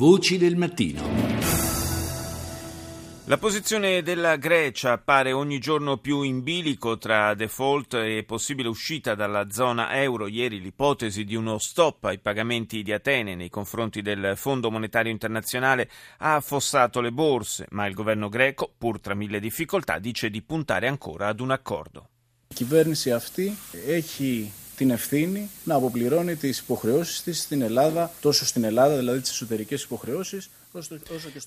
Voci del mattino. La posizione della Grecia appare ogni giorno più in bilico tra default e possibile uscita dalla zona euro. Ieri l'ipotesi di uno stop ai pagamenti di Atene nei confronti del Fondo Monetario Internazionale ha affossato le borse, ma il governo greco, pur tra mille difficoltà, dice di puntare ancora ad un accordo. Η κυβέρνηση αυτή έχει την ευθύνη να αποπληρώνει τις υποχρεώσεις της στην Ελλάδα, τόσο στην Ελλάδα, δηλαδή τις εσωτερικές υποχρεώσεις,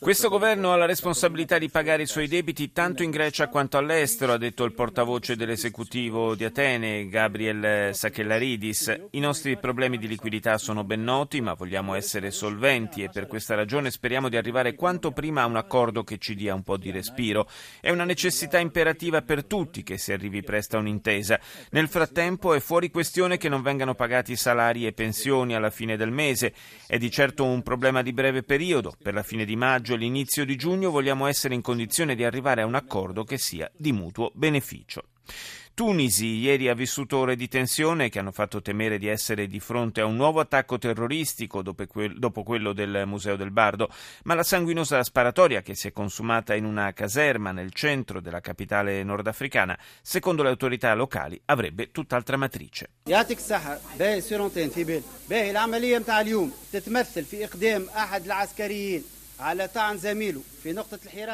Questo governo ha la responsabilità di pagare i suoi debiti tanto in Grecia quanto all'estero, ha detto il portavoce dell'esecutivo di Atene, Gabriel Sakellaridis. I nostri problemi di liquidità sono ben noti, ma vogliamo essere solventi e per questa ragione speriamo di arrivare quanto prima a un accordo che ci dia un po' di respiro. È una necessità imperativa per tutti che si arrivi presto a un'intesa. Nel frattempo è fuori questione che non vengano pagati salari e pensioni alla fine del mese. È di certo un problema di breve periodo. Per la fine di maggio e l'inizio di giugno vogliamo essere in condizione di arrivare a un accordo che sia di mutuo beneficio. Tunisi. Ieri ha vissuto ore di tensione che hanno fatto temere di essere di fronte a un nuovo attacco terroristico dopo quello del Museo del Bardo, ma la sanguinosa sparatoria che si è consumata in una caserma nel centro della capitale nordafricana, secondo le autorità locali, avrebbe tutt'altra matrice.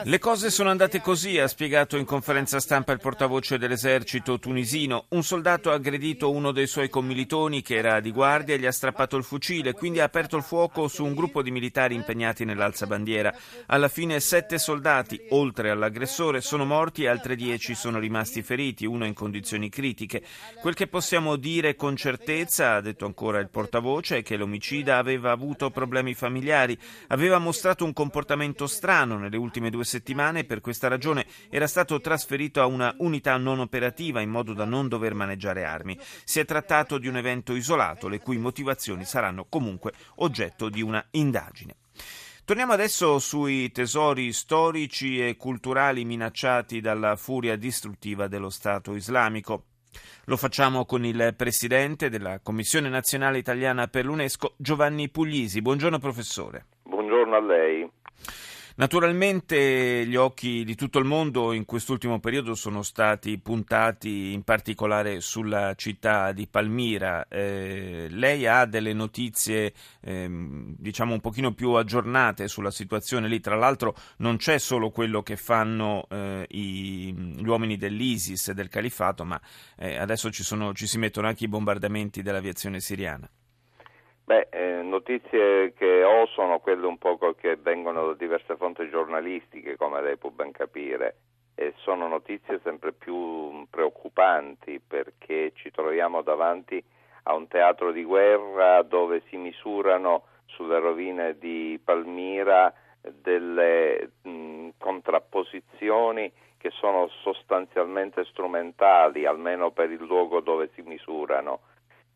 Le cose sono andate così, ha spiegato in conferenza stampa il portavoce dell'esercito tunisino. Un soldato ha aggredito uno dei suoi commilitoni che era di guardia e gli ha strappato il fucile, quindi ha aperto il fuoco su un gruppo di militari impegnati nell'alzabandiera. Alla fine sette soldati, oltre all'aggressore, sono morti e altre dieci sono rimasti feriti, uno in condizioni critiche. Quel che possiamo dire con certezza, ha detto ancora il portavoce, è che l'omicida aveva avuto problemi familiari, aveva mostrato un comportamento strano nelle ultime due settimane e per questa ragione era stato trasferito a una unità non operativa in modo da non dover maneggiare armi. Si è trattato di un evento isolato, le cui motivazioni saranno comunque oggetto di una indagine. Torniamo adesso sui tesori storici e culturali minacciati dalla furia distruttiva dello Stato islamico. Lo facciamo con il presidente della Commissione nazionale italiana per l'UNESCO, Giovanni Puglisi. Buongiorno professore. Buongiorno a lei. Naturalmente gli occhi di tutto il mondo in quest'ultimo periodo sono stati puntati in particolare sulla città di Palmira. Eh, lei ha delle notizie eh, diciamo un pochino più aggiornate sulla situazione lì, tra l'altro non c'è solo quello che fanno eh, i, gli uomini dell'ISIS e del califato, ma eh, adesso ci, sono, ci si mettono anche i bombardamenti dell'aviazione siriana. Beh, eh, notizie che ho sono quelle un po' che vengono da diverse fonti giornalistiche, come lei può ben capire, e sono notizie sempre più preoccupanti perché ci troviamo davanti a un teatro di guerra dove si misurano sulle rovine di Palmira delle mh, contrapposizioni che sono sostanzialmente strumentali, almeno per il luogo dove si misurano.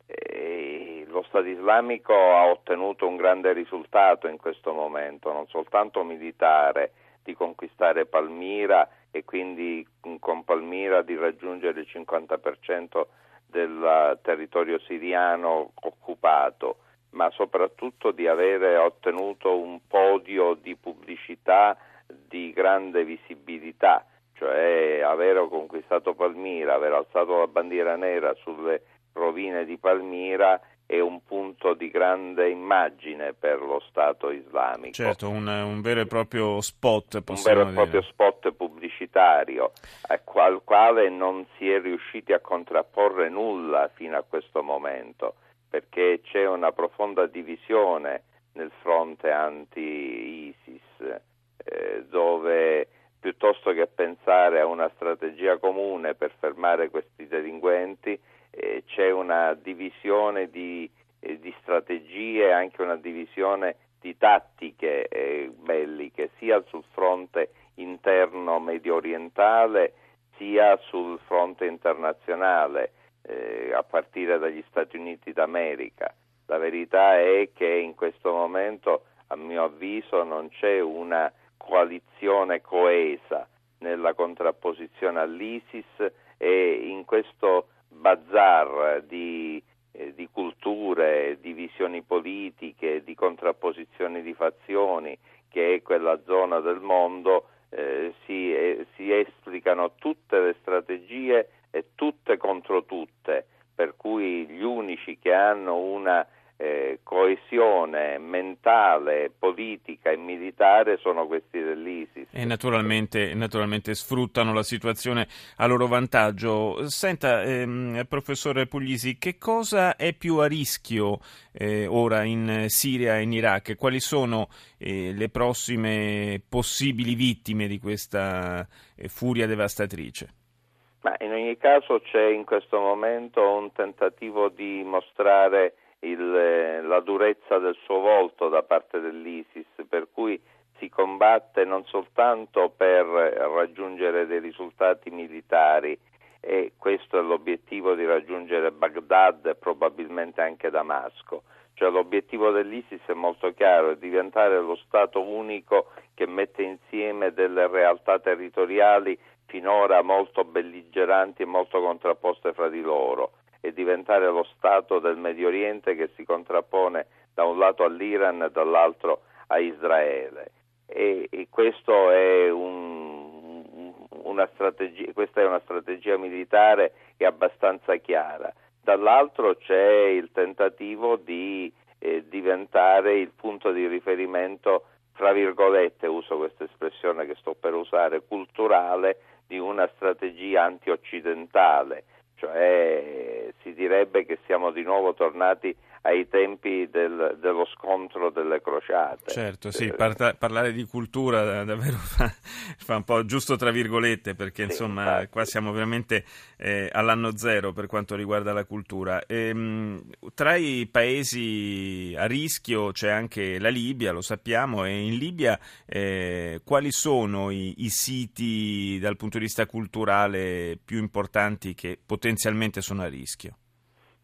E lo Stato islamico ha ottenuto un grande risultato in questo momento, non soltanto militare, di conquistare Palmira e quindi con Palmira di raggiungere il 50% del territorio siriano occupato, ma soprattutto di avere ottenuto un podio di pubblicità di grande visibilità, cioè aver conquistato Palmira, aver alzato la bandiera nera sulle rovine di Palmira è un punto di grande immagine per lo Stato islamico. Certo, un, un vero e proprio spot, Un vero e proprio dire. spot pubblicitario al quale non si è riusciti a contrapporre nulla fino a questo momento, perché c'è una profonda divisione nel fronte anti-ISIS, eh, dove piuttosto che pensare a una strategia comune per fermare questi delinquenti, eh, c'è una divisione di, eh, di strategie, anche una divisione di tattiche eh, belliche, sia sul fronte interno medio orientale sia sul fronte internazionale, eh, a partire dagli Stati Uniti d'America. La verità è che in questo momento, a mio avviso, non c'è una coalizione coesa nella contrapposizione all'ISIS e in questo bazar di eh, di culture, di visioni politiche, di contrapposizioni di fazioni che è quella zona del mondo, eh, si, eh, si esplicano tutte le strategie e tutte contro tutte, per cui gli unici che hanno una eh, coesione mentale, politica e militare sono questi dell'ISIS. E naturalmente, naturalmente sfruttano la situazione a loro vantaggio. Senta, ehm, professore Puglisi, che cosa è più a rischio eh, ora in Siria e in Iraq? Quali sono eh, le prossime possibili vittime di questa eh, furia devastatrice? Ma in ogni caso c'è in questo momento un tentativo di mostrare il, eh, la durezza del suo volto da parte dell'ISIS, per cui si combatte non soltanto per raggiungere dei risultati militari, e questo è l'obiettivo di raggiungere Baghdad e probabilmente anche Damasco. Cioè l'obiettivo dell'ISIS è molto chiaro, è diventare lo Stato unico che mette insieme delle realtà territoriali finora molto belligeranti e molto contrapposte fra di loro e diventare lo Stato del Medio Oriente che si contrappone da un lato all'Iran e dall'altro a Israele. E, e è un, una questa è una strategia militare che è abbastanza chiara. Dall'altro c'è il tentativo di eh, diventare il punto di riferimento, fra virgolette, uso questa espressione che sto per usare, culturale di una strategia anti-occidentale cioè si direbbe che siamo di nuovo tornati ai tempi del, dello scontro delle crociate. Certo, sì, parta, parlare di cultura davvero fa, fa, un po' giusto tra virgolette, perché sì, insomma infatti. qua siamo veramente eh, all'anno zero per quanto riguarda la cultura. E, ehm, tra i paesi a rischio c'è anche la Libia, lo sappiamo, e in Libia eh, quali sono i, i siti dal punto di vista culturale più importanti che potenzialmente sono a rischio?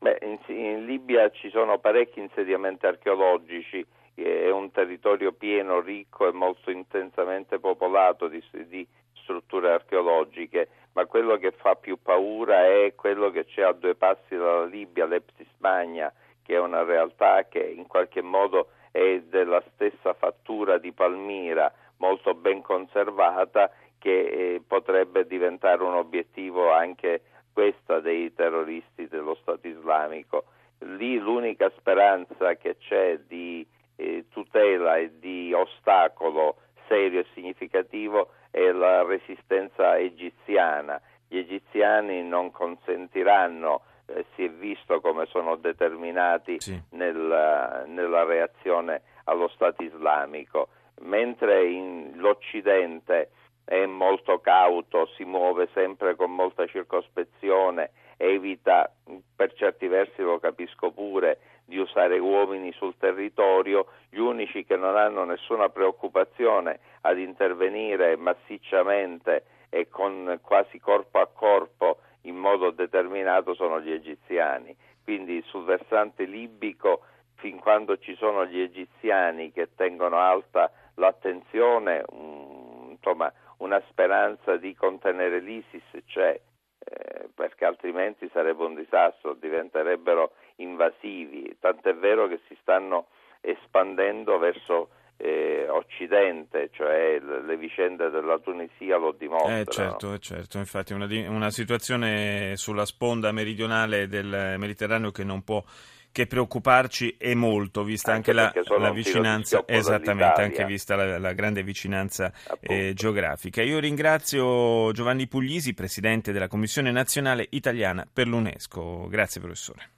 Beh, in, in, Libia ci sono parecchi insediamenti archeologici, è un territorio pieno, ricco e molto intensamente popolato di, di strutture archeologiche, ma quello che fa più paura è quello che c'è a due passi dalla Libia, l'Epsi Spagna, che è una realtà che in qualche modo è della stessa fattura di Palmira, molto ben conservata, che eh, potrebbe diventare un obiettivo anche questa dei terroristi dello Stato islamico. Lì l'unica speranza che c'è di eh, tutela e di ostacolo serio e significativo è la resistenza egiziana. Gli egiziani non consentiranno, eh, si è visto come sono determinati sì. nel, nella reazione allo Stato islamico, mentre in, l'Occidente è molto cauto, si muove sempre con molta circospezione, evita, per certi versi lo capisco pure, di usare uomini sul territorio, gli unici che non hanno nessuna preoccupazione ad intervenire massicciamente e con quasi corpo a corpo in modo determinato sono gli egiziani. Quindi sul versante libico, fin quando ci sono gli egiziani che tengono alta l'attenzione, um, insomma, una speranza di contenere l'ISIS c'è, eh, perché altrimenti sarebbe un disastro, diventerebbero invasivi, tant'è vero che si stanno espandendo verso eh, occidente, cioè le, le, vicende della Tunisia lo dimostrano. Eh certo, eh, certo. infatti una, una situazione sulla sponda meridionale del Mediterraneo che non può che preoccuparci è molto, vista anche, anche la, la vicinanza, esattamente, anche vista la, la grande vicinanza eh, geografica. Io ringrazio Giovanni Puglisi, Presidente della Commissione Nazionale Italiana per l'UNESCO. Grazie professore.